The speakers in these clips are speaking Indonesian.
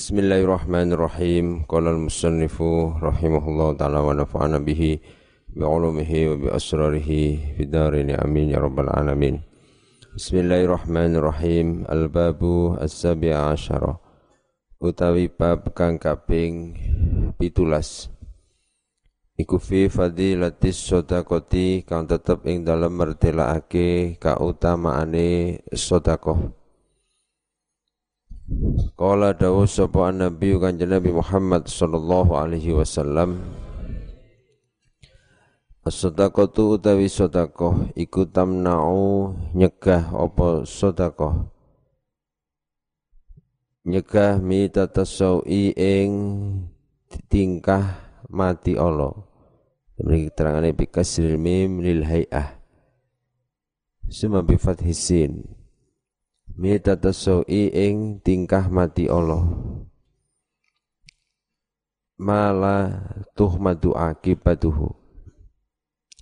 Bismillahirrahmanirrahim. Qala al-musannifu rahimahullah taala wa nafa'ana bihi bi ulumihi wa bi asrarihi fi darin amin ya rabbal alamin. Bismillahirrahmanirrahim. Al-babu as-sabi'a asyara. Utawi bab kang kaping 17. Iku fi fadilatis sedekati kang tetep ing dalem mertelaake kautamaane sedekah. Qala dawu sapa Nabi Kanjeng Nabi Muhammad sallallahu alaihi wasallam. As-sadaqatu utawi sedekah iku tamna'u nyegah apa sedekah? Nyegah mitatasau'i ing tingkah mati Allah. Mriki terangane bi kasril mim lil hay'ah. Suma bi fathisin mitatasau'i ing tingkah mati Allah. Mala tuhmadu akibatuhu.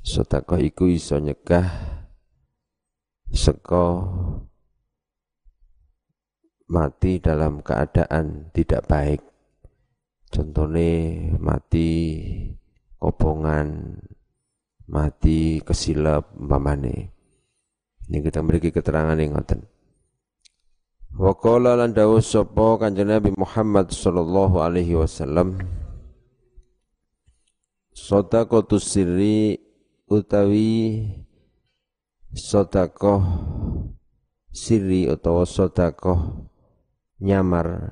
Sedekah iku iso nyegah seko mati dalam keadaan tidak baik. Contohnya mati kobongan mati kesilap umpamane. Ini kita memiliki keterangan yang ngoten Wa qala lan dawuh sapa Kanjeng Nabi Muhammad sallallahu alaihi wasallam. Sadaqatus sirri utawi sedekah sirri utawa sedekah nyamar.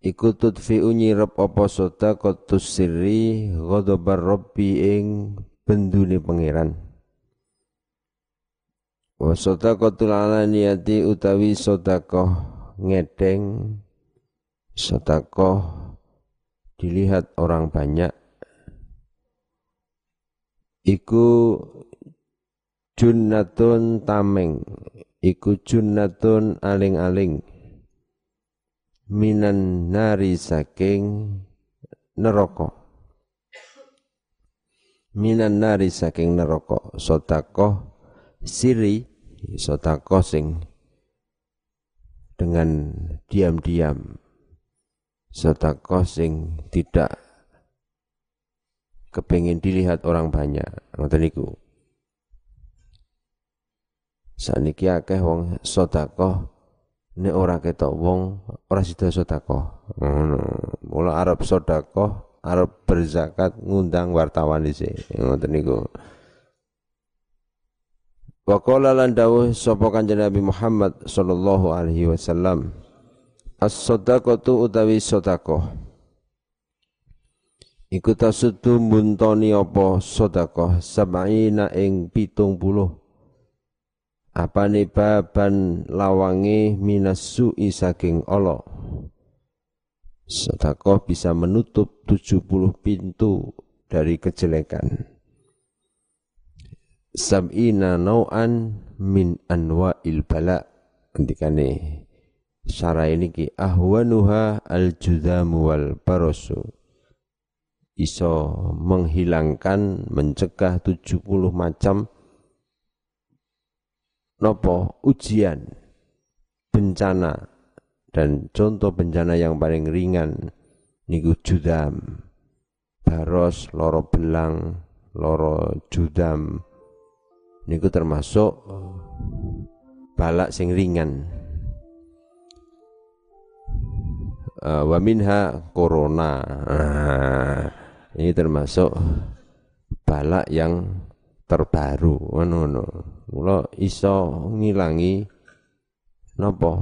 Iku tudfi'u nyirep apa sadaqatus sirri ghadabar rabbi ing bendune pangeran Wa sadaqatul alaniyati utawi sedekah ngedeng sedekah dilihat orang banyak. Iku junnatun tameng iku junnatun aling-aling. Minan nari saking neraka. Minan nari saking neraka sedekah siri sotako sing dengan diam-diam sotako sing tidak kepingin dilihat orang banyak ngoten niku. Saniki akeh wong sedekah nek ora ketok wong ora sida sedekah. Ngono. Mula arep sedekah arep berzakat ngundang wartawan dhisik ngoten niku Wa qala lan dawuh sapa Kanjeng Nabi Muhammad sallallahu alaihi wasallam As-sadaqatu utawi sedekah. Iku tasudu muntoni apa sedekah? Sab'ina ing 70 Apane baban lawange minas su'i saking Allah. Sedekah bisa menutup 70 pintu dari kejelekan sab'ina nau'an min anwa'il bala. Ketikane syara ini ki ahwanuha al judhamu wal barosu iso menghilangkan mencegah 70 macam nopo ujian bencana. Dan contoh bencana yang paling ringan niku judam baros loro belang loro judam niku termasuk balak sing ringan. Uh, wa minha corona. Nah, ini termasuk balak yang terbaru. Ngono ngono. Iso ngilangi napa?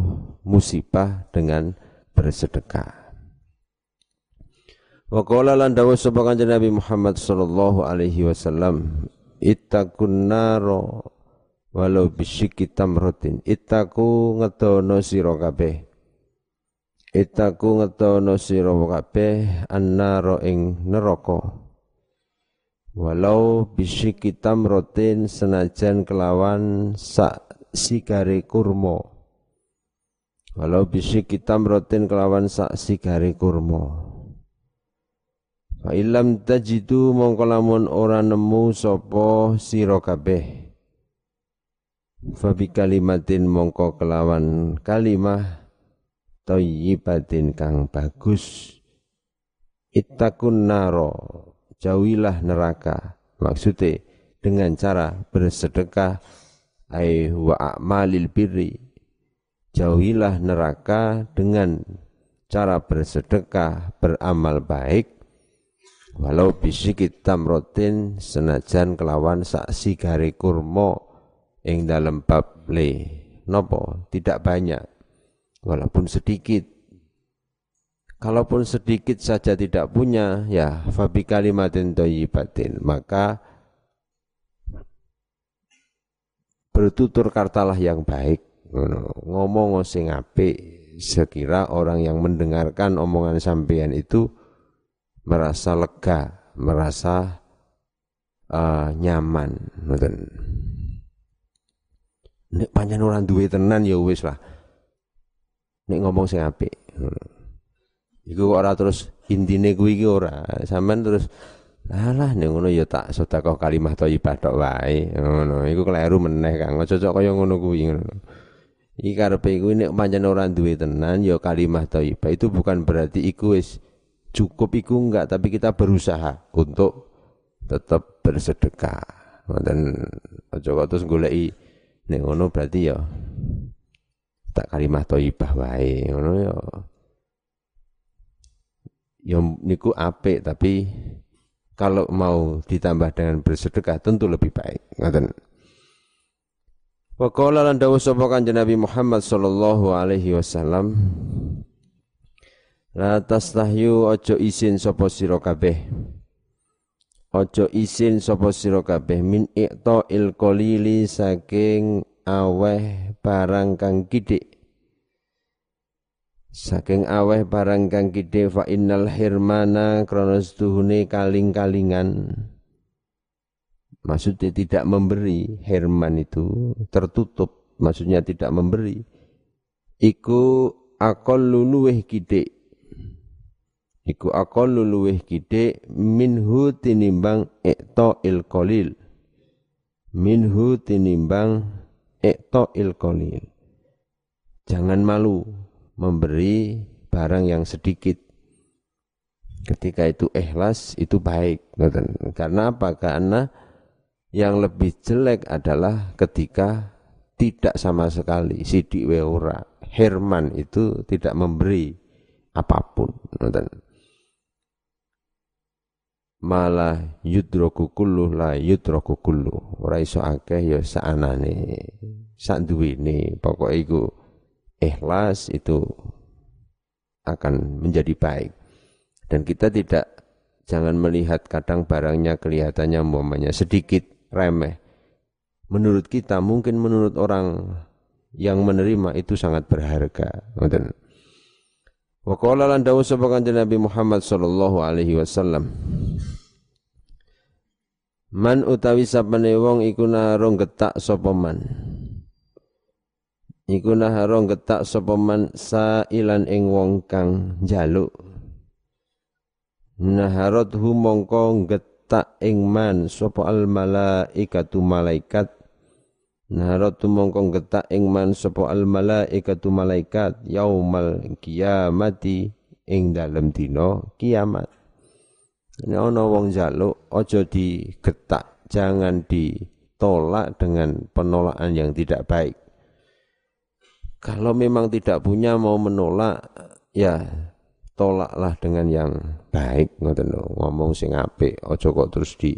Musibah dengan bersedekah. Wa qala lan dawuh sapa kanjeng Nabi Muhammad sallallahu alaihi wasallam itakun naro walau bisyiki tamrotin. Itaku ngedono sira kabeh. Itaku ngedono sira kabeh annaro ing neraka. Walau bisyiki tamrotin senajan kelawan sak sigare kurma. Walau bisyiki tamrotin kelawan sak sigare kurma Fa ilam tajidu mongko lamun ora nemu sapa sira kabeh. Fa bi kalimatin mongko kelawan kalimah thayyibatin kang bagus. Ittaqun naro jauhilah neraka. Maksudnya dengan cara bersedekah ai wa a'malil birri. Jauhilah neraka dengan cara bersedekah beramal baik walau bisikit tamrotin senajan kelawan saksi gare kurma ing dalam bab le. Nopo tidak banyak. Walaupun sedikit. Kalaupun sedikit saja tidak punya ya fabi kalimatin thayyibatin. Maka bertutur kartalah yang baik. Ngomong sing apik sekira orang yang mendengarkan omongan sampean itu merasa lega, merasa uh, nyaman, ngoten. Nek pancen ora duwe tenan ya wis lah. Nek ngomong sing apik. Iku ora terus intine kuwi iki ora. Sampeyan terus Alah nek ngono ya tak sedekah kalimah thayyibah tok wae. Ngono, iku kleru meneh Kang. Aja cocok kaya ngono kuwi. Iki karepe kuwi nek pancen ora duwe tenan ya kalimah thayyibah itu bukan berarti iku wis cukup iku enggak tapi kita berusaha untuk tetap bersedekah. Dan aja kok terus goleki nek ngono berarti ya tak kalimah thayyibah wae ngono ya. Ya niku apik tapi kalau mau ditambah dengan bersedekah tentu lebih baik. Ngoten. Wa qala lan dawuh sapa Nabi Muhammad sallallahu alaihi wasallam La tastahyu ojo isin sapa sira kabeh. Ojo isin sapa sira kabeh min ikta il saking aweh barang kang kidik. Saking aweh barang kang kidik fa innal hirmana krana setuhune kaling-kalingan. Maksudnya tidak memberi Herman itu tertutup Maksudnya tidak memberi Iku akol luweh kidik iku aqallu luweh gede minhu tinimbang ikta il qalil. Minhu tinimbang ikta il qalil. Jangan malu memberi barang yang sedikit. Ketika itu ikhlas itu baik karena apa? Karena yang lebih jelek adalah ketika tidak sama sekali sidik weura Herman itu tidak memberi apa pun malah yudroku kullu la yudroku kullu ora iso akeh ya saanane sak duwene pokoke iku ikhlas itu akan menjadi baik. Dan kita tidak jangan melihat kadang barangnya kelihatannya umpamanya sedikit remeh. Menurut kita mungkin menurut orang yang menerima itu sangat berharga. Ngoten. Wa qala lan dawuh sapa kanjeng Nabi Muhammad sallallahu alaihi wasallam Man utawi sapane wong iku naro getak sapa man. Iku getak sapa man sailan ing wong kang njaluk. Naharot hu mongko getak ing man sapa al malaikatu malaikat. Naharot hu mongko getak ing man sapa al malaikatu malaikat yaumal kiamati ing dalem dina kiamat. Ini ono wong jaluk ojo digetak, jangan ditolak dengan penolakan yang tidak baik. Kalau memang tidak punya mau menolak, ya tolaklah dengan yang baik ngoten ngomong sing apik ojo kok terus di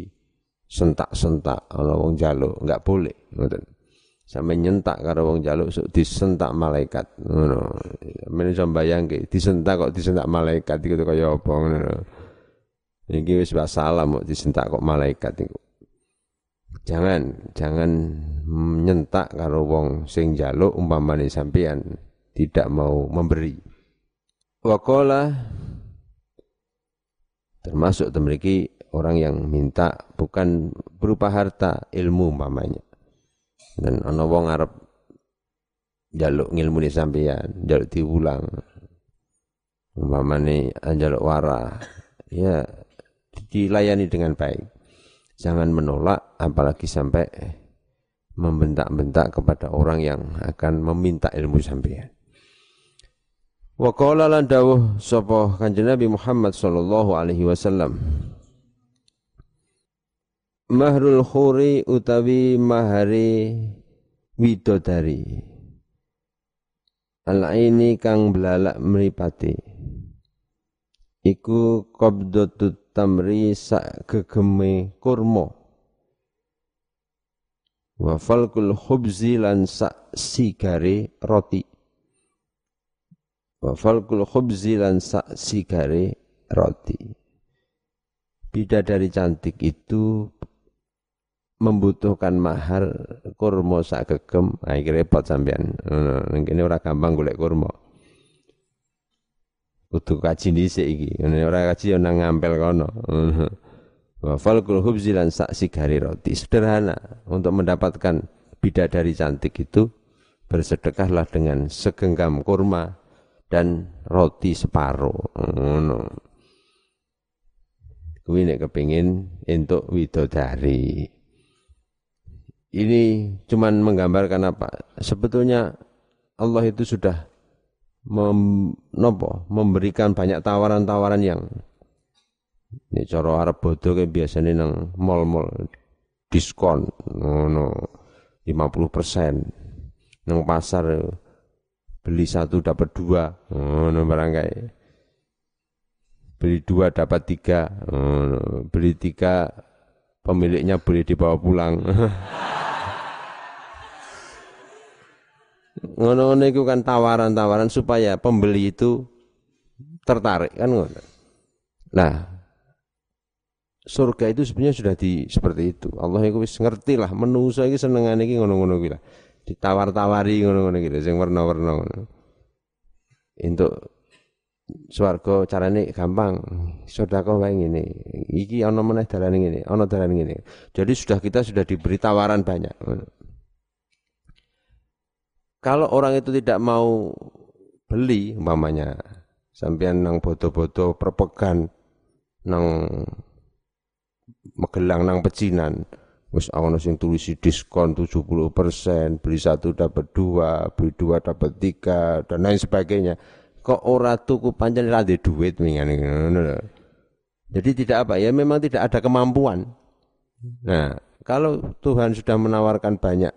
sentak-sentak ana wong jaluk enggak boleh ngoten. Sampe nyentak karo wong jaluk sok disentak malaikat ngono. Men iso disentak kok disentak malaikat iku kaya apa ngono ini wis salah mau disentak kok malaikat itu. Jangan, jangan menyentak karo wong sing jaluk umpamane sampean tidak mau memberi. Wakola termasuk temriki orang yang minta bukan berupa harta ilmu umpamanya. Dan ana wong arep jaluk ngilmu ni sampean, jaluk diulang. Umpamane jaluk wara. Ya dilayani dengan baik. Jangan menolak apalagi sampai membentak-bentak kepada orang yang akan meminta ilmu sampean. Wa qala lan dawuh sapa Kanjeng Nabi Muhammad sallallahu alaihi wasallam. Mahrul khuri utawi mahari widodari. Al ini kang belalak mripate. Iku qabdatut tamri sak gegeme kurma. Wa falkul khubzi lan sak sigare roti wa falkul khubzi lan sigare roti. Bidadari cantik itu membutuhkan mahar kurma sak gegem, iki repot sampean. Kene ora gampang golek kurma. Kudu kaji dhisik iki. Ngene ora kaji yo nang ngampel kono. Wa falkul lan sigare roti. Sederhana untuk mendapatkan bidadari cantik itu bersedekahlah dengan segenggam kurma dan roti separuh ngono kuwi nek kepengin entuk widodari ini cuman menggambarkan apa sebetulnya Allah itu sudah mem, nopo, memberikan banyak tawaran-tawaran yang ini cara Arab bodoh kayak biasanya nang mall-mall diskon ngono 50% nang pasar beli satu dapat dua oh, barang kayak. Beli dua dapat tiga oh, beli tiga pemiliknya boleh dibawa pulang ngono-ngono itu kan tawaran-tawaran supaya pembeli itu tertarik kan ngono. Nah, surga itu sebenarnya sudah di seperti itu. Allah itu wis ngerti lah menungso iki senengane iki ngono-ngono kuwi lah ditawar-tawari ngono-ngono gitu sing warna-warna ngono. Untuk swarga carane gampang. Sedekah wae ngene. Iki ana meneh dalane ngene, ana dalane ngene. Jadi sudah kita sudah diberi tawaran banyak. Kalau orang itu tidak mau beli umpamanya sampean nang bodo-bodo perpekan nang Megelang nang pecinan Wis ana sing tulisi diskon 70%, beli satu dapat dua, beli dua dapat tiga, dan lain sebagainya. Kok ora tuku pancen ra duit mingan ngono Jadi tidak apa ya memang tidak ada kemampuan. Nah, kalau Tuhan sudah menawarkan banyak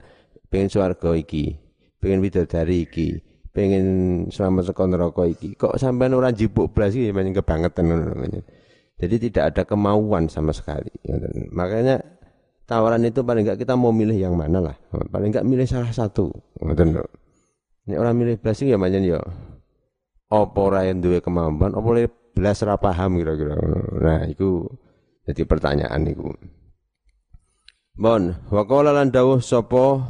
pengen swarga iki, pengen widodari iki, pengen selamat sekon neraka iki, kok sampean ora jibuk blas iki banyak kebangetan ngono. Jadi tidak ada kemauan sama sekali. Makanya tawaran itu paling enggak kita mau milih yang mana lah. Paling enggak milih salah satu. Ini orang milih belas ya macam ya apa ora yang duwe kemampuan, apa oleh belas ora paham kira-kira. Nah, itu jadi pertanyaan itu. Bon, wa qala lan dawuh sapa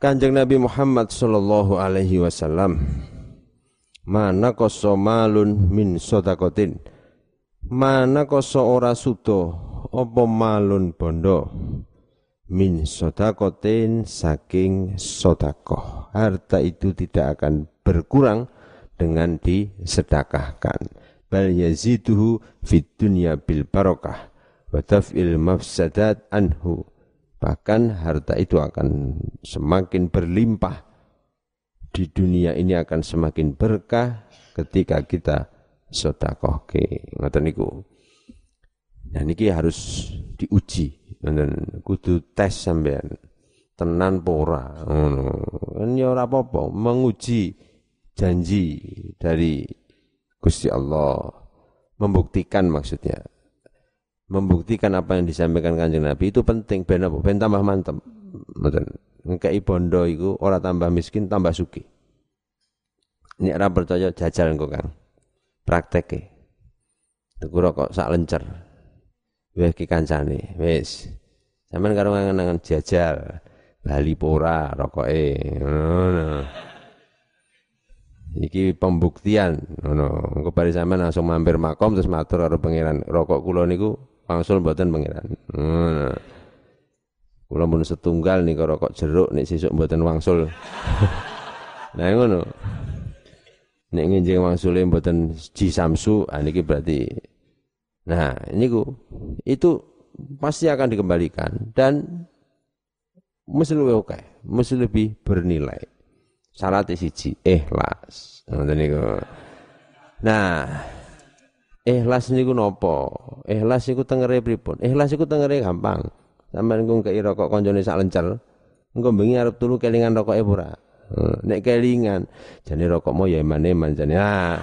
Kanjeng Nabi Muhammad sallallahu alaihi wasallam mana kosomalun min sodakotin mana koso ora sudo apa malun bondo min sodakotin saking sodakoh. Harta itu tidak akan berkurang dengan disedekahkan. Bal yaziduhu fid dunya bil barokah wa taf'il mafsadat anhu. Bahkan harta itu akan semakin berlimpah. Di dunia ini akan semakin berkah ketika kita sodakoh ke. Ngoten niku. Nah niki harus diuji, dan kudu tes sampean. Tenan pora, ngono. Kan ya ora apa-apa, menguji janji dari Gusti Allah. Membuktikan maksudnya. Membuktikan apa yang disampaikan Kanjeng Nabi itu penting ben apa? Ben tambah mantep. Ngoten. Ngekei bondo iku ora tambah miskin, tambah suki. Ini ora percaya jajal engko Kang. Prakteke. Tuku rokok sak lencer wis ki kancane wis sampean karo ngangen jajal bali pora rokoke ngono iki pembuktian ngono engko bari sampean langsung mampir makom terus matur karo pangeran rokok kula niku wangsul mboten pangeran. Ngono. Kula mun setunggal nih rokok jeruk nek sesuk mboten wangsul. Nah ngono. Nek nginjing wangsule mboten ji samsu ah niki berarti. Nah, ini ku, itu pasti akan dikembalikan dan mesti lebih oke, mesti lebih bernilai. Syarat siji, ikhlas. Nah, ikhlas niku napa? Ikhlas iku tengere pripun? Ikhlas iku tengere gampang. Sampeyan engko kei rokok kancane sak lencer, engko bengi arep turu kelingan rokoke ora. Nek kelingan, jane rokokmu ya eman-eman jane. Ah.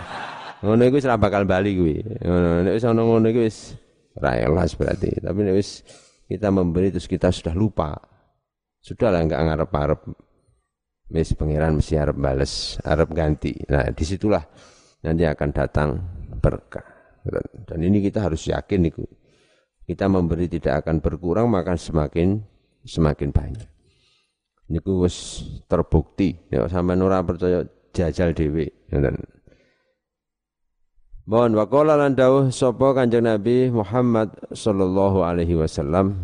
Ngono iku wis bakal bali kuwi. Ngono nek wis ana ngono iku wis ora ikhlas berarti. Tapi nek wis kita memberi terus kita sudah lupa. Sudahlah enggak ngarep-arep. Wis pangeran mesti arep bales, arep ganti. Nah, di situlah nanti akan datang berkah. Dan ini kita harus yakin itu. Kita memberi tidak akan berkurang maka semakin semakin banyak. Ini wis terbukti. Ya sampai ora percaya jajal dhewe. Ngoten. Mohon waqala lan dawuh sapa Kanjeng Nabi Muhammad sallallahu alaihi wasallam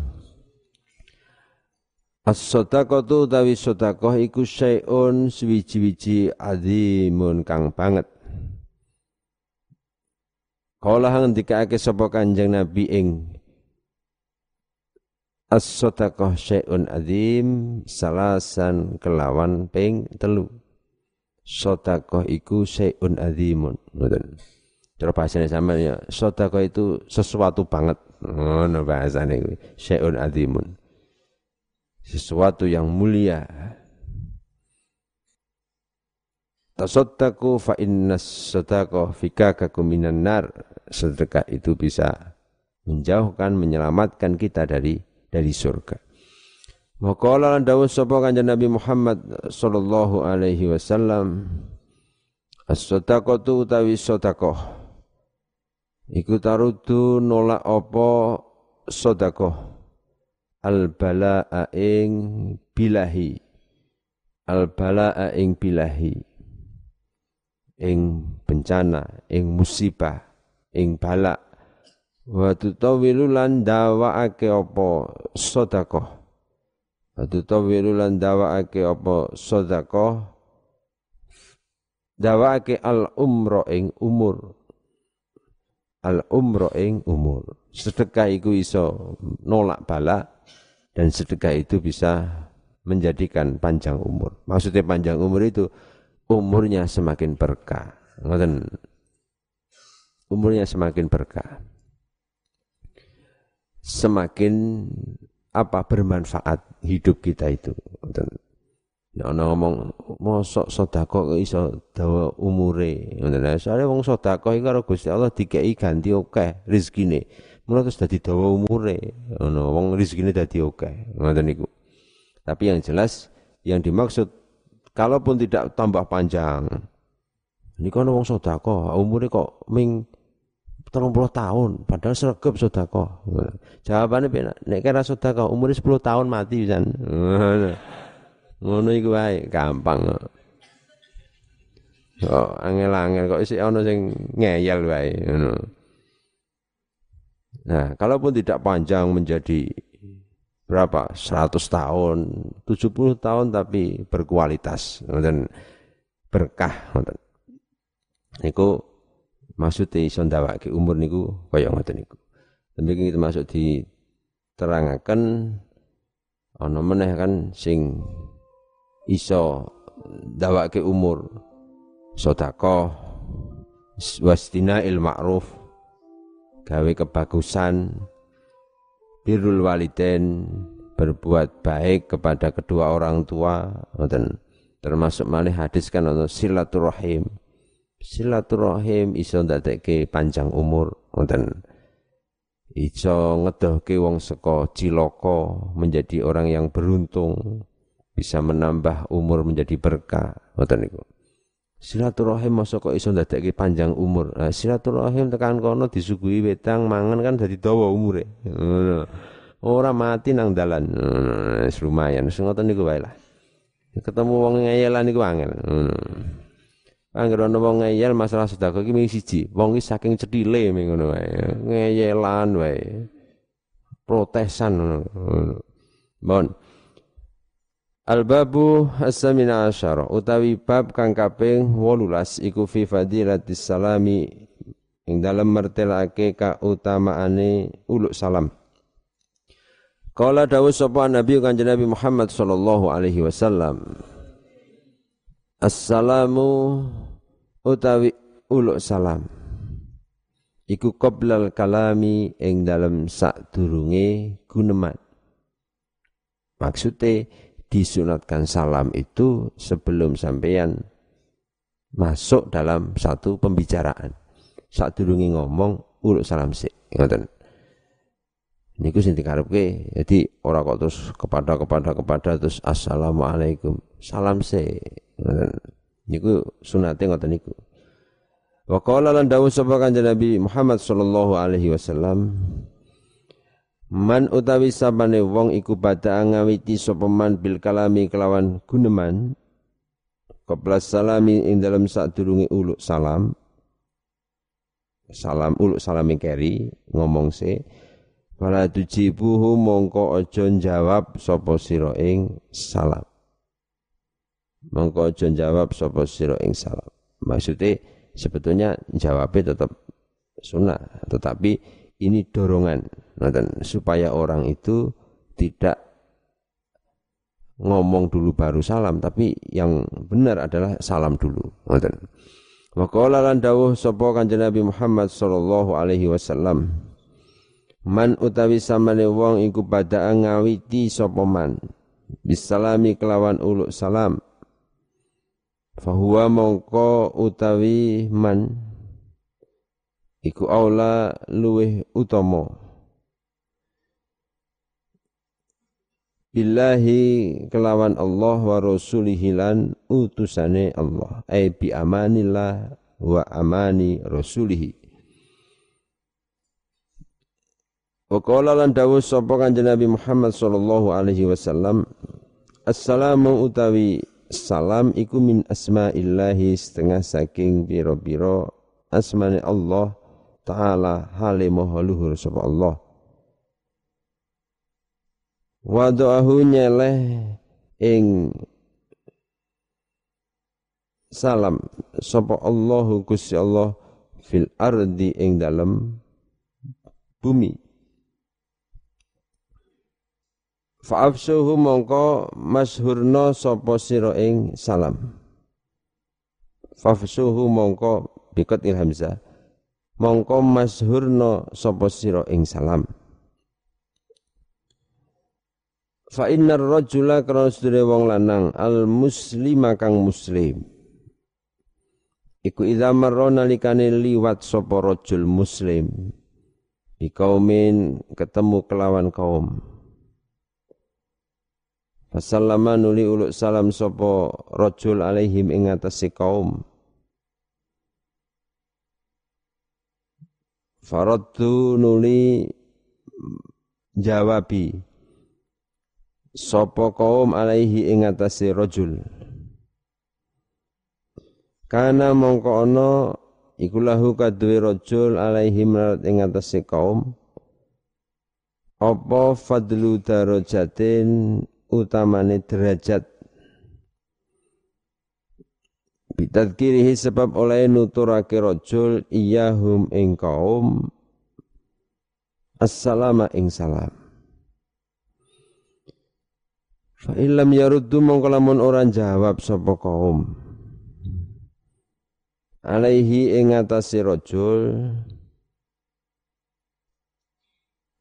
As-sadaqatu utawi sedekah iku syai'un suwiji-wiji azimun kang banget. Kala ngendikake sapa Kanjeng Nabi ing As-sadaqah syai'un azim salasan kelawan ping telu. Sedekah iku syai'un azimun. Ngoten. Cara bahasane sampeyan ya, sedekah itu sesuatu banget. Ngono bahasane kuwi. Syai'un sesuatu yang mulia. Tasaddaqu fa inna sadaqah fikakakum minan nar. Sedekah itu bisa menjauhkan, menyelamatkan kita dari dari surga. Maqala lan dawuh sapa kanjeng Nabi Muhammad sallallahu alaihi wasallam As-sadaqatu utawi sedekah iku tarudu nolak apa sedekah al balaa ing bilahi al balaa ing bilahi ing bencana ing musibah ing bala wa tutawilu lan dawaake apa? Sedekah. Wa tutawilu lan dawaake apa? Sedekah. Dawaake al umro ing umur. Al umro ing umur. Sedekah iku iso nolak bala dan sedekah itu bisa menjadikan panjang umur. Maksudnya panjang umur itu umurnya semakin berkah. Ngoten. Umurnya semakin berkah. Semakin apa bermanfaat hidup kita itu. Nek ana ngomong mosok sedekah kok iso dawa umure. Ngoten. Soale wong sedekah karo Gusti Allah dikeki ganti akeh rezekine. Mula terus dadi dawa umure. Ngono, wong rezekine dadi akeh. Ngoten niku. Tapi yang jelas yang dimaksud kalaupun tidak tambah panjang. Ini kan wong sedekah, umure kok ming 30 tahun, padahal sregep sedekah. Jawabane piye? Nek kira sedekah umure 10 tahun mati pisan. Ngono iku wae, gampang. Oh, angel-angel kok isih ana sing ngeyel wae ngono. Nah, kalaupun tidak panjang menjadi berapa? 100 tahun, 70 tahun tapi berkualitas dan berkah ngoten. Maksudnya iso ndawake umur niku kaya ngoten niku. Demikian kita masuk di terangaken ana meneh kan sing iso ndawake umur sedekah wastina il ma'ruf gawe kebagusan birrul waliden berbuat baik kepada kedua orang tua dan termasuk malih hadis kan silaturahim silaturahim iso ndadekke panjang umur ngoten iso ngedohke wong saka cilaka menjadi orang yang beruntung bisa menambah umur menjadi berkah ngoten niku Silaturahim masa kok iso ndadekke panjang umur. Nah, silaturahim tekan kono disuguhi wedang mangan kan dadi dawa umure. Ora mati nang dalan. Lumayan. Wis ngoten niku wae lah. Ketemu wong ngeyelan niku angel. Angger ana wong ngeyel masalah sedekah iki mung siji. Wong iki saking cedhile ngono wae. Ngeyelan wae. Protesan ngono. Bon. Al-babu as-samina asyara utawi bab kang kaping 18 iku fi fadilatis salami ing dalem mertelake kautamaane uluk salam. Kala dawuh sapa Nabi Kanjeng Nabi Muhammad sallallahu alaihi wasallam Assalamu utawi uluk salam. Iku qoblal kalami ing dalam sak durunge guneman. Maksudnya disunatkan salam itu sebelum sampeyan masuk dalam satu pembicaraan. Sak durunge ngomong uluk salam sik. Ngoten. Niku sing dikarepke. Jadi ora kok terus kepada kepada kepada terus assalamualaikum. Salam sik. Niku sunate ngoten niku. Wa qala lan dawuh sapa kanjeng Nabi Muhammad sallallahu alaihi wasallam Man utawi sabane wong iku pada ngawiti sapa man bil kalami kelawan guneman qabla salami ing dalam sadurunge uluk salam salam uluk salam keri ngomong se Fala tujibuhu mongko aja jawab sapa sira ing salam Mongko aja jawab sapa sira ing salam Maksudnya sebetulnya jawabnya tetap sunnah, tetapi ini dorongan supaya orang itu tidak ngomong dulu baru salam, tapi yang benar adalah salam dulu. Ngoten. Waqala lan dawuh sapa Kanjeng Nabi Muhammad sallallahu alaihi wasallam Man utawi samane wong iku pada ngawiti sapa man bisalami kelawan uluk salam fahuwa mongko utawi man. Iku aula luweh utama. Billahi kelawan Allah wa rasulihi lan utusane Allah. Ai bi amanillah wa amani rasulihi. Wa qala lan dawuh sapa kanjeng Nabi Muhammad sallallahu alaihi wasallam Assalamu utawi salam iku min asma'illahi setengah saking biro-biro asmane Allah taala hale maha luhur sapa Allah. Wa doahu nyeleh ing salam sapa Allahu Gusti Allah fil ardi ing dalam bumi Fa'afsuhu mongko mashurno sopo siro ing salam. Fa'afsuhu mongko bikot ilhamza. Mongko mashurno sopo siro ing salam. Fa innar rajula kana sedere wong lanang al muslima kang muslim. Iku idza marra nalikane liwat sapa rajul muslim. Bi kaumin ketemu kelawan kaum. Fasallama nuli uluk salam sopo rojul alaihim ing atase kaum. Faraddu nuli jawabi sopo kaum alaihi ing atase rojul. Kana mongko ana iku lahu kaduwe rajul alaihim ing atase kaum apa fadlu darajatin utamane derajat. Bitadkirihi sebab oleh nuturake rojul iyahum ing kaum Assalama ing salam. Fa illam yaruddu mongko lamun ora jawab sapa kaum. Alaihi ing atase rajul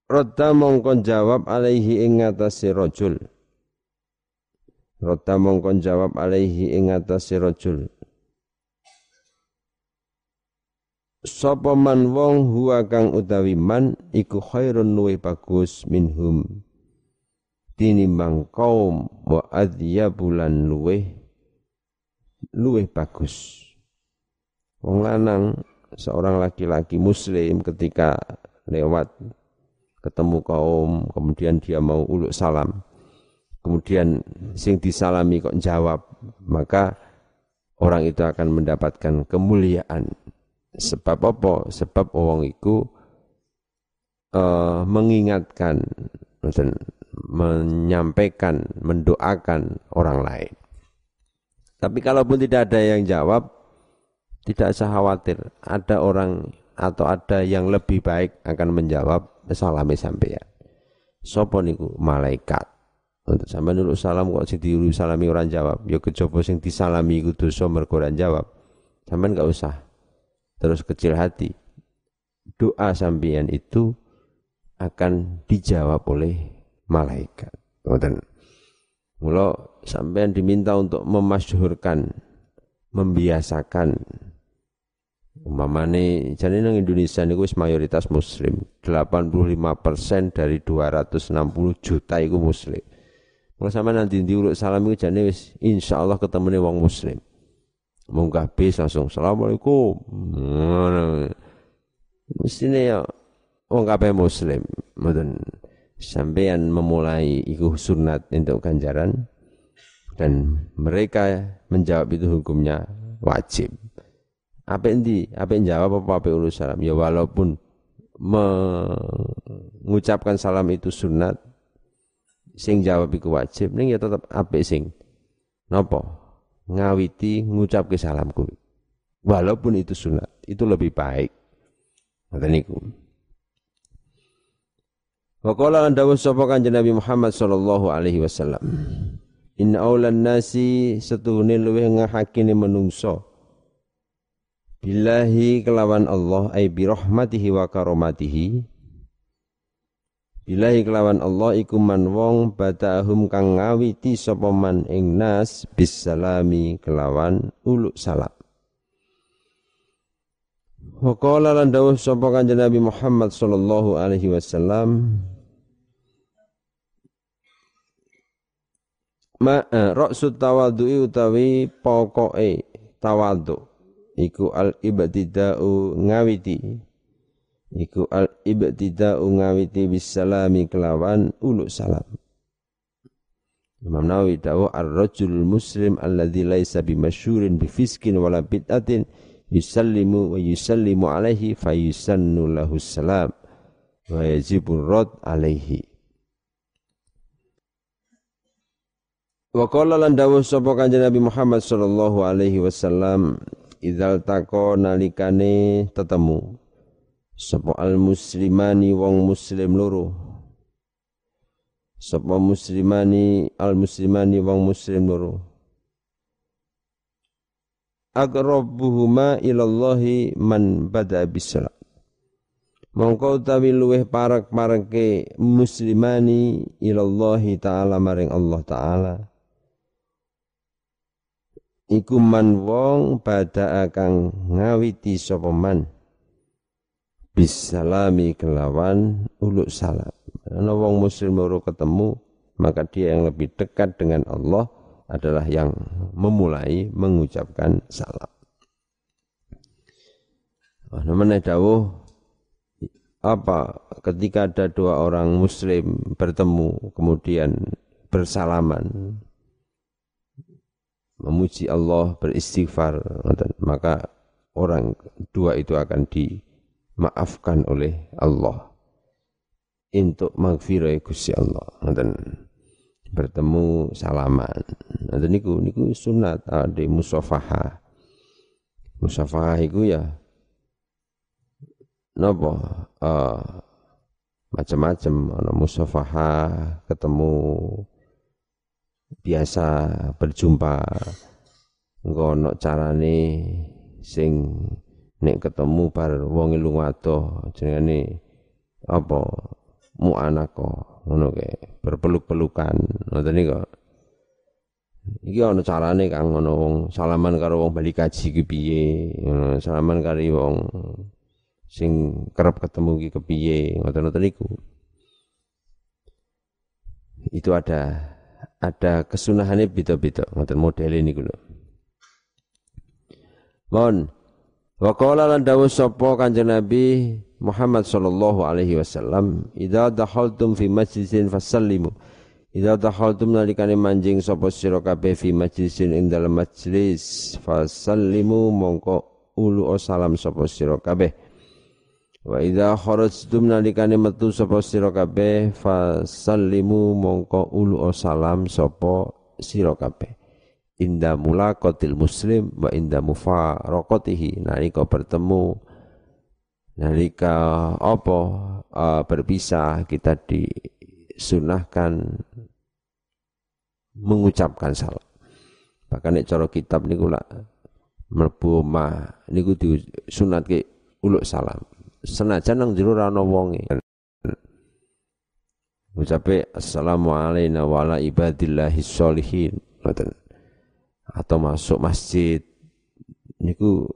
Rodda mongko jawab alaihi ing atase rajul Rota mongkon jawab alaihi ing atase rajul. Man wong huwa kang utawi man iku khairun luwih bagus minhum tinimbang kaum wa bulan luwih luwih bagus. Wong lanang seorang laki-laki muslim ketika lewat ketemu kaum kemudian dia mau uluk salam kemudian sing disalami kok jawab, maka orang itu akan mendapatkan kemuliaan. Sebab apa? Sebab orang itu uh, mengingatkan dan menyampaikan, mendoakan orang lain. Tapi kalaupun tidak ada yang jawab, tidak usah khawatir. Ada orang atau ada yang lebih baik akan menjawab salami sampeyan. Sopo niku malaikat Untuk sampean nurut salam kok sing diuru salami orang jawab, ya kejaba sing disalami iku dosa mergo ora jawab. Sampean enggak usah terus kecil hati. Doa sampean itu akan dijawab oleh malaikat. Ngoten. Mula sampean diminta untuk memasyhurkan, membiasakan umpamane jane nang Indonesia niku wis mayoritas muslim. 85% dari 260 juta iku muslim. Kalau sama nanti diurut salam itu jane wis insyaallah ketemune wong muslim. Munggah bis langsung assalamualaikum. Mestine ya wong kabeh muslim. Mboten sampean memulai iku sunat untuk ganjaran dan mereka menjawab itu hukumnya wajib. Apa ini? Apa yang jawab apa apa ulus salam? Ya walaupun mengucapkan salam itu sunat, sing jawab iku wajib ning ya tetep apik sing. Napa? Ngawiti ngucapke salamku. Walaupun itu sunat itu lebih baik. Ngoten niku. Wa qala sapa kanjeng Nabi Muhammad sallallahu alaihi wasallam. Inna aulan nasi setuhune luweh ngahakine menungso. Billahi kelawan Allah ay bi rahmatihi wa karomatihi Bilahi kelawan Allah iku man wong badahum kang ngawiti sapa man ing nas bisalami kelawan uluk salam. Wa qala lan dawuh sapa kanjeng Nabi Muhammad sallallahu alaihi wasallam Ma eh, ra'su tawadhu'i utawi pokoke tawadhu iku al ibtida'u ngawiti iku al ibtida ngawiti bisalami kelawan uluk salam. Imam Nawawi dawa ar-rajul muslim alladzi laisa bimasyhurin bifiskin wala bid'atin yusallimu wa yusallimu alaihi fayusannu lahu salam wa yajibu rad alaihi. Wa qala lan dawuh sapa kanjeng Nabi Muhammad sallallahu alaihi wasallam idzal taqa nalikane tetemu sapa al muslimani wong muslim loro. Sapa muslimani al muslimani wong muslim loro. Aqrabuhuma ilallahi man bada bisalam mongko utawi luweh parak-parake muslimani ilallahi taala maring Allah taala. Iku man wong bada kang ngawiti sapa man bisalami kelawan uluk salam. Karena wong muslim baru ketemu, maka dia yang lebih dekat dengan Allah adalah yang memulai mengucapkan salam. Oh, namanya dawuh apa ketika ada dua orang muslim bertemu kemudian bersalaman memuji Allah beristighfar maka orang dua itu akan di maafkan oleh Allah. Untuk maghfirah Gusti Allah. Ngoten bertemu salaman. Ngoten niku niku sunat ade musafaha. Musafaha iku ya napa uh, macam-macam. Ana musafaha ketemu biasa berjumpa. Ngono carane sing nek ketemu bar wong lunga adoh jenenge apa? Muanako ngono ke berpeluk-pelukan ngoten niku. Iki ana carane Kang ngono wong salaman karo wong bali kaji ki piye salaman karo wong sing kerep ketemu ki kepiye ngoten-ngoten niku. Itu ada ada kesunahannya beda-beda ngoten model niku lho. Mohon Wa qala lan dawuh sapa Kanjeng Nabi Muhammad sallallahu alaihi wasallam, "Idza dakhaltum fi majlisin fasallimu." Idza dakhaltum nalikane manjing sapa sira kabeh fi majlisin ing dalem majlis fasallimu mongko ulu salam sapa sira kabeh. Wa idza kharajtum nalikane metu sapa sira kabeh fasallimu mongko ulu salam sapa sira kabeh inda mulaqatil muslim wa inda mufaraqatihi nalika bertemu nalika apa uh, berpisah kita disunahkan mengucapkan salam. Bahkan nek cara kitab niku lak mlebu omah niku ke uluk salam. Senajan nang jero ora ana wonge. Ucape assalamu alayna wa ibadillahi sholihin. Atau masuk masjid. Niku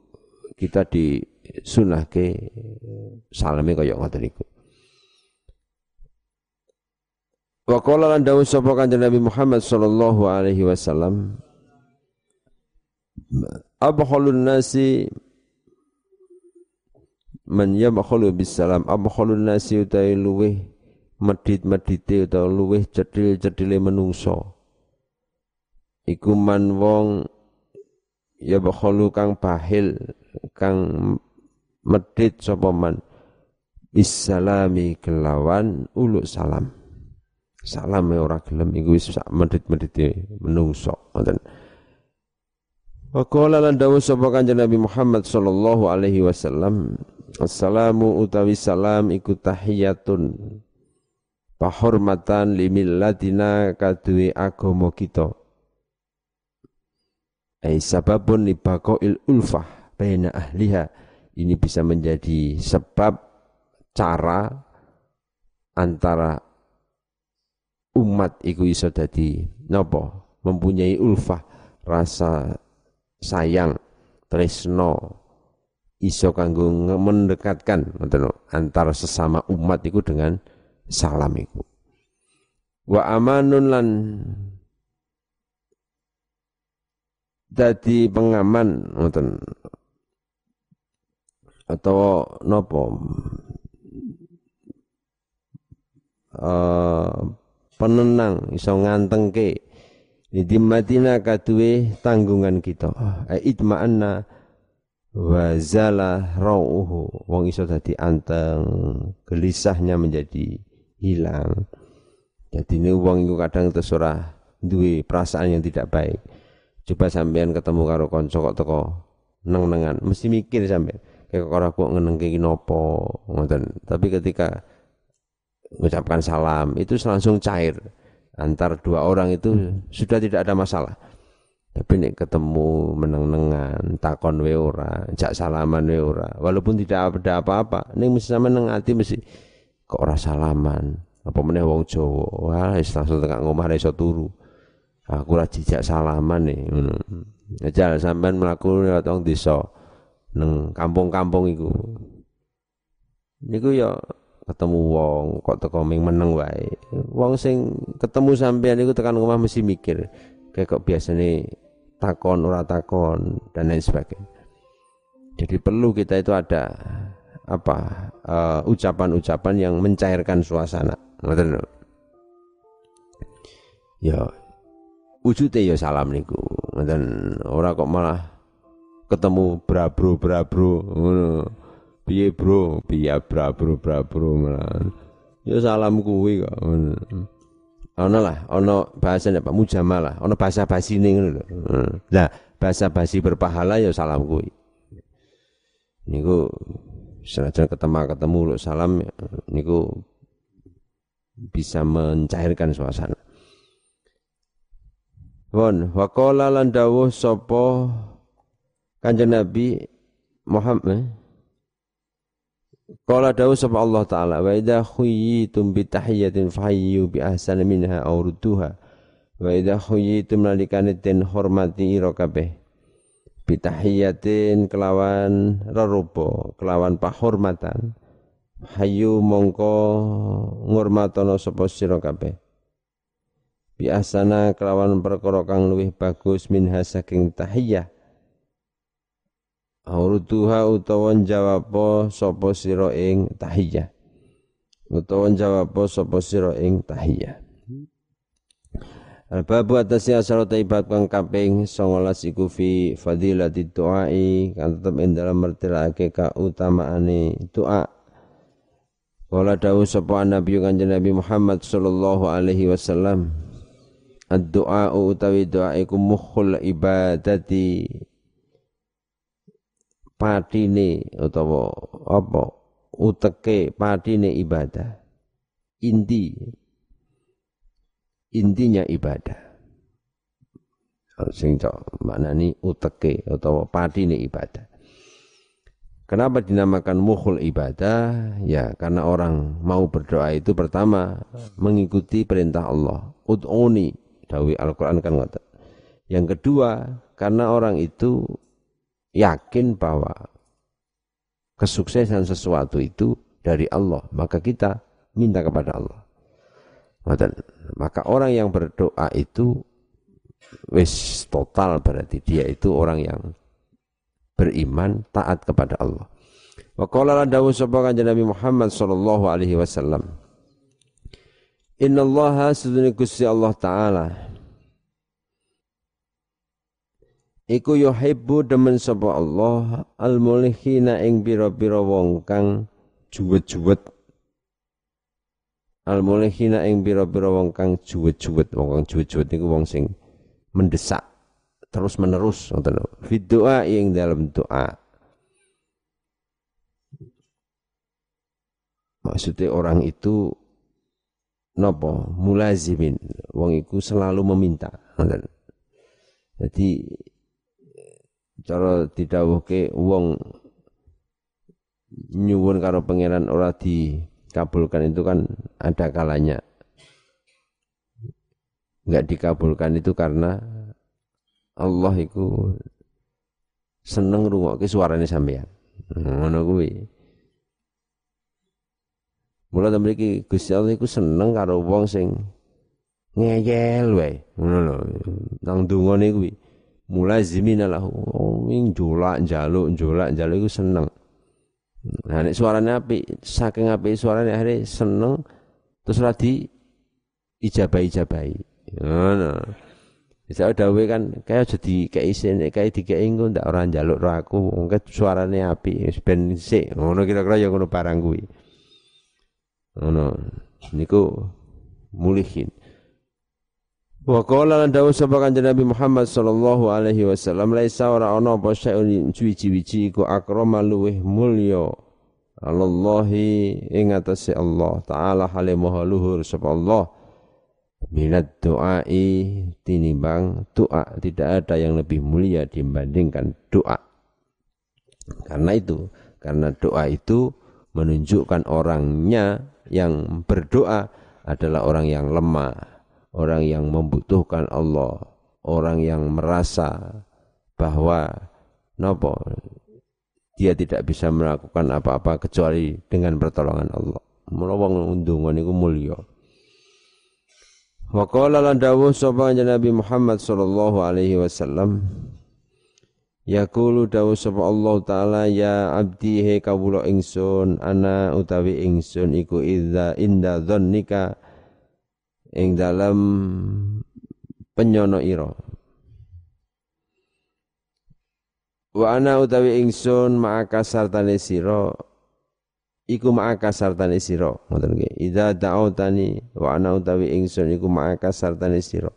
kita di sunah ke salame kaya ngoten niku. Wa qala lan dawuh sapa kanjeng Nabi Muhammad sallallahu alaihi wasallam Abkhalun nasi man yabkhalu bisalam abkhalun nasi utai luweh medit-medite utawa luweh cedhil-cedhile menungso iku man wong yabkhalu kang bahil kang medit sapa man. Bisalami kelawan uluk salam. Salam ya ora gelem iku wis sak medit-medite menungso ngoten. Wa qala lan dawuh sapa kanjeng Nabi Muhammad sallallahu alaihi wasallam Assalamu utawi salam iku tahiyatun pahormatan limillatina kaduwe agama kita Ai sababun libaqail ulfah baina ahliha. Ini bisa menjadi sebab cara antara umat iku iso dadi napa? Mempunyai ulfah rasa sayang tresno iso kanggo mendekatkan antara sesama umat iku dengan salam iku. Wa amanun lan dadi pengaman ngoten. Atau nopo? Uh, penenang iso ngantengke. Di Madinah kaduwe tanggungan kita. Eh, itma'anna wa zala rauhu wong iso dadi anteng gelisahnya menjadi hilang. Jadi ini wong itu kadang terserah duwe perasaan yang tidak baik coba sampean ketemu karo konco kok teko neng-nengan. Mesti mikir sampean. Kayak kok kok ngenengke iki nopo ngoten. Tapi ketika mengucapkan salam itu langsung cair. Antar dua orang itu sudah tidak ada masalah. Tapi nih ketemu meneng-nengan takon we ora jak salaman we ora walaupun tidak ada apa-apa nih mesti sama neng hati mesti kok ora salaman? Apa meneh wong Jawa? Wah langsung tengah ngomah iso turu aku ora jejak salaman nih ngono aja sampean mlaku lewat wong desa neng kampung-kampung iku niku ya ketemu wong kok teko ming meneng wae. Wong sing ketemu sampean iku tekan omah mesti mikir kayak kok biasane takon ora takon dan lain sebagainya. Jadi perlu kita itu ada apa eh, ucapan-ucapan uh, yang mencairkan suasana. Ngoten Ya wujudnya ya salam niku. Ngoten ora kok malah ketemu brabro brabro ngono. Piye bro? Piye bra bro bra bro malah. Ya salam kuwi kok ana lah ana bahasa apa mujamalah ana bahasa basi ning ngono lho. Lah bahasa basi berpahala ya salam kuwi. Niku senajan ketemu ketemu lho salam niku bisa mencairkan suasana Won waqala lan dawuh sapa Kanjeng Nabi Muhammad Qala dawu sapa Allah taala wa idza khuyyitum bi tahiyatin fahayyu bi ahsana minha aw rudduha wa idza khuyyitum nalikane den hormati ira kabeh bi tahiyatin kelawan rerupa kelawan pahormatan hayu mongko ngurmatono sapa sira kabeh bi ahsana kelawan perkara kang luwih bagus minha saking tahiyah Aurutuha utawa jawab sapa sira ing tahiyah. Utawa jawab sapa sira ing tahiyah. Al-babu atasi asal taibat kang kaping 19 iku fi fadilati du'ai kan tetep ing dalam mertelake kautamaane doa. Kala dawuh sapa Nabi Kanjeng Nabi Muhammad sallallahu alaihi wasallam Ad-du'a utawi doa iku mukhul ibadati patine utawa apa uteke patine ibadah inti intinya ibadah sing cok maknani uteke utawa patine ibadah. Kenapa dinamakan mukhul ibadah? Ya, karena orang mau berdoa itu pertama mengikuti perintah Allah. Ud'uni, dawi Al-Qur'an kan ngoten. Yang kedua, karena orang itu yakin bahwa kesuksesan sesuatu itu dari Allah, maka kita minta kepada Allah. Maka orang yang berdoa itu wis total berarti dia itu orang yang beriman taat kepada Allah. Wa qala la dawu sapa kanjeng Nabi Muhammad sallallahu alaihi wasallam. Inna Allah sedune Gusti Allah taala. Iku yuhibbu demen sapa Allah al-mulihina ing pira-pira wong kang juwet-juwet. Al-mulihina ing pira-pira wong kang juwet-juwet wong kang juwet-juwet niku wong sing mendesak terus menerus ngoten fi doa ing dalam doa maksudnya orang itu nopo mulazimin. Wong iku selalu meminta jadi cara didhawuhke wong nyuwun karo pangeran ora dikabulkan itu kan ada kalanya. Enggak dikabulkan itu karena Allah itu seneng rungokke suarane sampean ngono kuwi Mula ta mriki Gusti Allah iku seneng karo wong sing ngeyel wae. Ngono lho. Nang dungane kuwi mulai zimina lahu oh, ing jolak jaluk jolak jaluk iku seneng. Nah nek suarane apik saking apik suarane akhirnya seneng terus ora di ijabah-ijabahi ngono. Bisa dawe kan kaya jadi kayak isin kayak tiga engko ndak orang jaluk aku mungkin suarane api ben sik. Ngono kira-kira ya ngono barang kuwi ngono. Niku mulihin. Wa qala lan dawuh sapa kanjeng Nabi Muhammad sallallahu alaihi wasallam laisa ora ana apa sayun suwi-wiji iku akrama luweh mulya Allahi ing atase Allah taala hale maha luhur sapa Allah. Minat doai tinimbang doa tidak ada yang lebih mulia dibandingkan doa. Karena itu karena doa itu menunjukkan orangnya yang berdoa adalah orang yang lemah orang yang membutuhkan Allah, orang yang merasa bahwa nopo dia tidak bisa melakukan apa-apa kecuali dengan pertolongan Allah. Melawang undungan itu mulia. Wa qala lan dawuh sapa Nabi Muhammad sallallahu alaihi wasallam Yaqulu dawuh sapa Allah taala ya abdi he kawula ingsun ana utawi ingsun iku idza inda dzannika ing dalam penyono ira. Wa ana utawi ingsun ma'aka sartane sira. Iku ma'aka sartane sira. Ngoten nggih. Idza da'utani wa ana utawi ingsun iku ma'aka sartane sira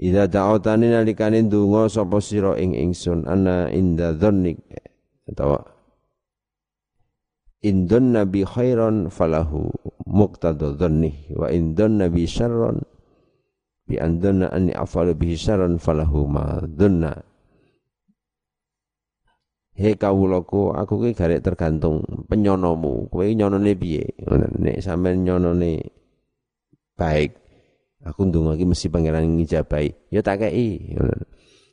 idza da'utani nalikane ndonga sapa sira ing ingsun. Ana inda dzannik atau indun nabi khairan falahu muqtada dhanni wa indun nabi syarran bi andunna anni afalu bihi syarran falahu ma dunna He kawulaku aku ki garek tergantung penyonomu. Kowe nyonone piye? Nek sampean nyonone baik aku ndonga iki mesti pangeran ngijabahi ya tak kei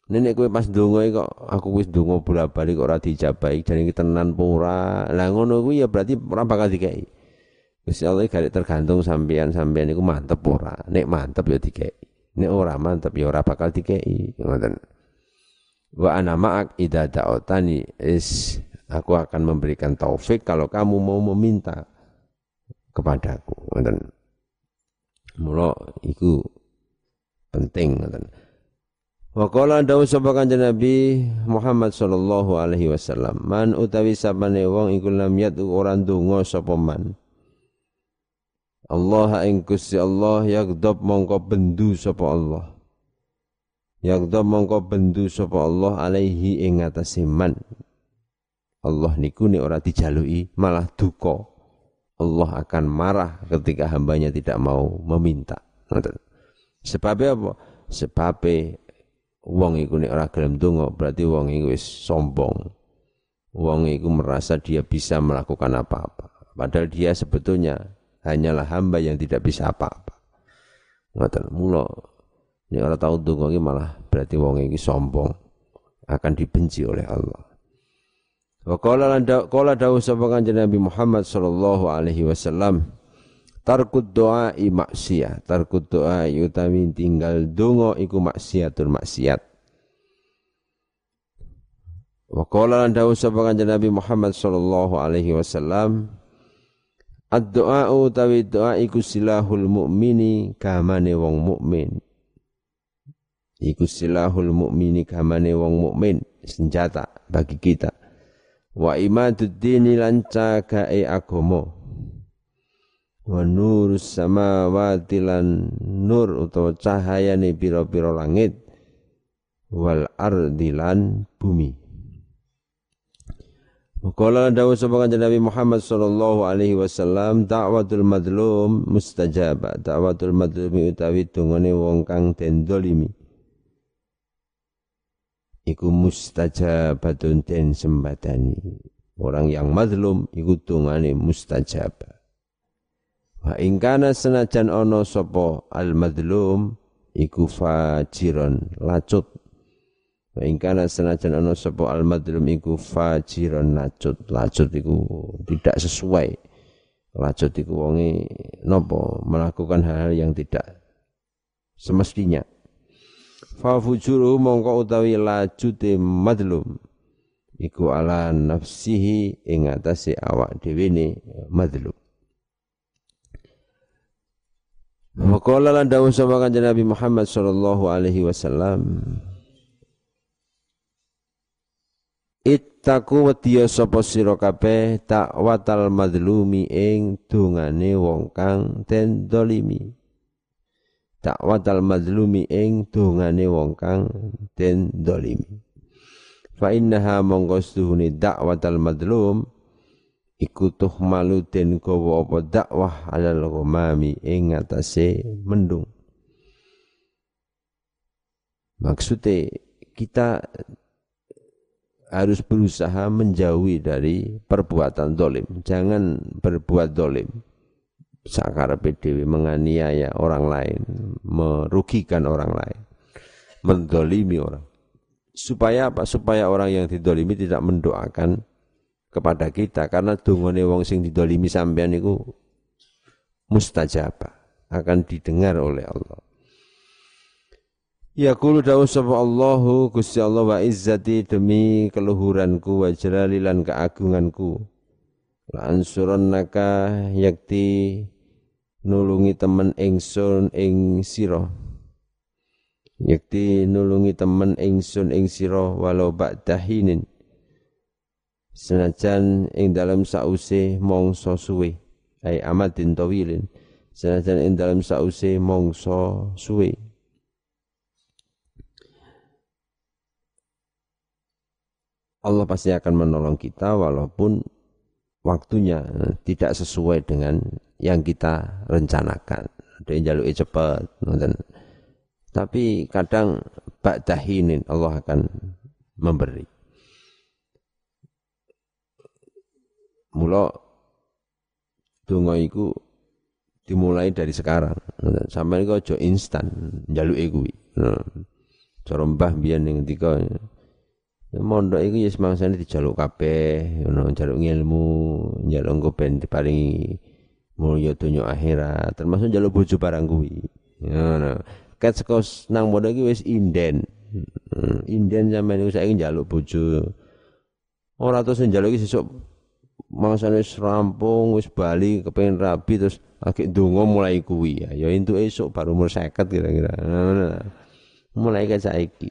Nenek kowe pas ndonga kok aku wis ndonga bolak-balik kok ora dijabahi jane tenan pura. Lah ngono kuwi ya berarti ora bakal dikei. Gusti Allah gak tergantung sampean sampean iku mantep ora. Nek mantep ya dikei. Nek ora mantep ya ora bakal dikei. Ngoten. Wa ana ma'ak idza da'utani is aku akan memberikan taufik kalau kamu mau meminta kepadaku. Ngoten. Mula iku penting ngoten. Wa qala dawu sapa kanjeng Nabi Muhammad sallallahu alaihi wasallam, man utawi sabane wong iku lam yatu ora ndonga sapa man. Allah ing Gusti Allah yagdab mongko bendu sapa Allah. Yagdab mongko bendu sapa Allah alaihi ing atase man. Allah niku nek ora dijaluki malah duka. Allah akan marah ketika hambanya tidak mau meminta. Sebabnya apa? sebabe wong iku nek ora gelem donga berarti wong iku wis sombong. Wong iku merasa dia bisa melakukan apa-apa. Padahal dia sebetulnya hanyalah hamba yang tidak bisa apa-apa. Ngoten mula nek ora tau donga malah berarti wong iki sombong akan dibenci oleh Allah. Wa qala qala dawuh sapa Nabi Muhammad sallallahu alaihi wasallam Tarkut doa i maksiat, tarkut doa utawi tinggal donga iku maksiatul maksiat. Wa qala lan dawuh sapa kanjeng Nabi Muhammad sallallahu alaihi wasallam Ad-doa utawi doa iku silahul mukmini kamane wong mukmin. Iku silahul mukmini kamane wong mukmin, senjata bagi kita. Wa imaduddini lan cagae agama wa nur samawati lan nur utawa cahayane pira-pira langit. Wal ardi lan bumi. Qala dawu sapa kanjeng Nabi Muhammad sallallahu alaihi wasallam da'watul madlum mustajabah da'watul madlum utawi dungane wong kang den dolimi iku mustajabatun den sembadani orang yang madlum iku dungane mustajabah Wa ingkana senajan ono sopo al madlum iku fajiron lacut. Wa ingkana senajan ono sopo al madlum iku fajiron lacut. Lacut iku tidak sesuai. Lacut iku wongi nopo melakukan hal-hal yang tidak semestinya. Fa fujuru mongko utawi lajute madlum iku ala nafsihi ing atase awak dhewe ne madlum. Waqala lan dawuh sapa kanjeng Nabi Muhammad sallallahu alaihi wasallam Ittaku wadiya sapa sira kabeh takwatal madlumi ing dungane wong kang den dolimi Takwatal madlumi ing dungane wong kang den dolimi Fa innaha mongko dakwatal madlum iku malu den gawa apa dakwah alal ghamami ing atase mendung maksudnya kita harus berusaha menjauhi dari perbuatan dolim. Jangan berbuat dolim. Sakar PDW menganiaya orang lain, merugikan orang lain, mendolimi orang. Supaya apa? Supaya orang yang didolimi tidak mendoakan kepada kita karena dungane wong sing didolimi sampean iku mustajabah akan didengar oleh Allah. Ya kulu dawu sapa Allahu Gusti Allah wa izzati demi keluhuranku wa jalalilan keagunganku. La ansurannaka yakti nulungi temen ingsun ing sira. Yakti nulungi temen ingsun ing sira walau ba'dahinin. Senajan ing dalam sause mongso suwe ai amadin tawilin. Senajan ing dalam sause mongso suwe. Allah pasti akan menolong kita walaupun waktunya tidak sesuai dengan yang kita rencanakan. Ada yang jaluk cepat, tapi kadang ba'dahinin Allah akan memberi. Mula donga iku dimulai dari sekarang. Sampai kok aja instan njaluke kuwi. Cara mbah biyen ning ngendika ya, mondok iku ya semangsane dijaluk kabeh, ngono njaluk ilmu, njaluk engko ben diparingi mulya donya akhirat, termasuk njaluk bojo barang kuwi. Ngono. Ket saka nang mondok iki wis inden. Hmm, inden sampeyan iku saiki njaluk bojo. Ora terus njaluk iki sesuk mangsane wis rampung wis bali kepengin rabi terus lagi donga mulai kuwi ya ya entuk esuk baru umur 50 kira-kira mulai ke saiki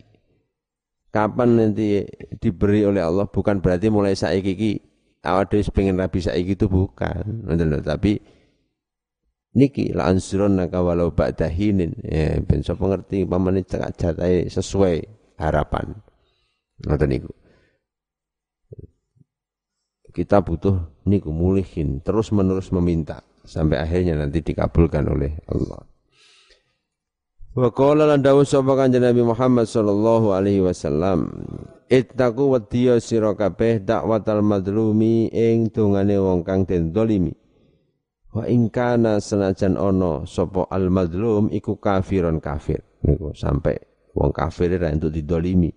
kapan nanti diberi oleh Allah bukan berarti mulai saiki iki awak pengen rabi saiki itu bukan ngoten tapi niki la ansron naka walau ba'da hinin ya ben sapa ngerti pamane cekak jatahe sesuai harapan ngoten niku kita butuh niku mulihin terus menerus meminta sampai akhirnya nanti dikabulkan oleh Allah. Wa qala lan dawuh sapa kanjeng Nabi Muhammad sallallahu alaihi wasallam Ittaku wadiya sira kabeh dakwatal madlumi ing dongane wong kang den dolimi. Wa ing kana senajan ana sapa al madlum iku kafiron kafir. Niku sampai wong kafir ora untuk didolimi.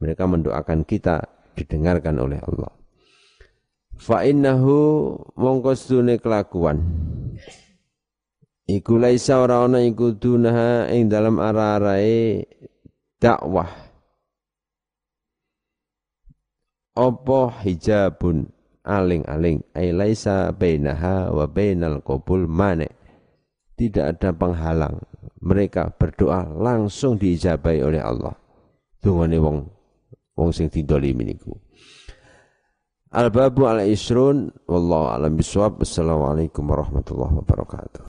Mereka mendoakan kita didengarkan oleh Allah. Fa innahu mongko kelakuan iku laisa ora ana iku dunaha ing dalam ara-arae dakwah apa hijabun aling-aling. Ay laisa bainaha wa bainal qabul mane tidak ada penghalang. Mereka berdoa langsung diijabai oleh Allah. Dungane wong wong sing didolimi niku. Al-babu al-isrun. Wallahu alam bisawab. Assalamualaikum warahmatullahi wabarakatuh.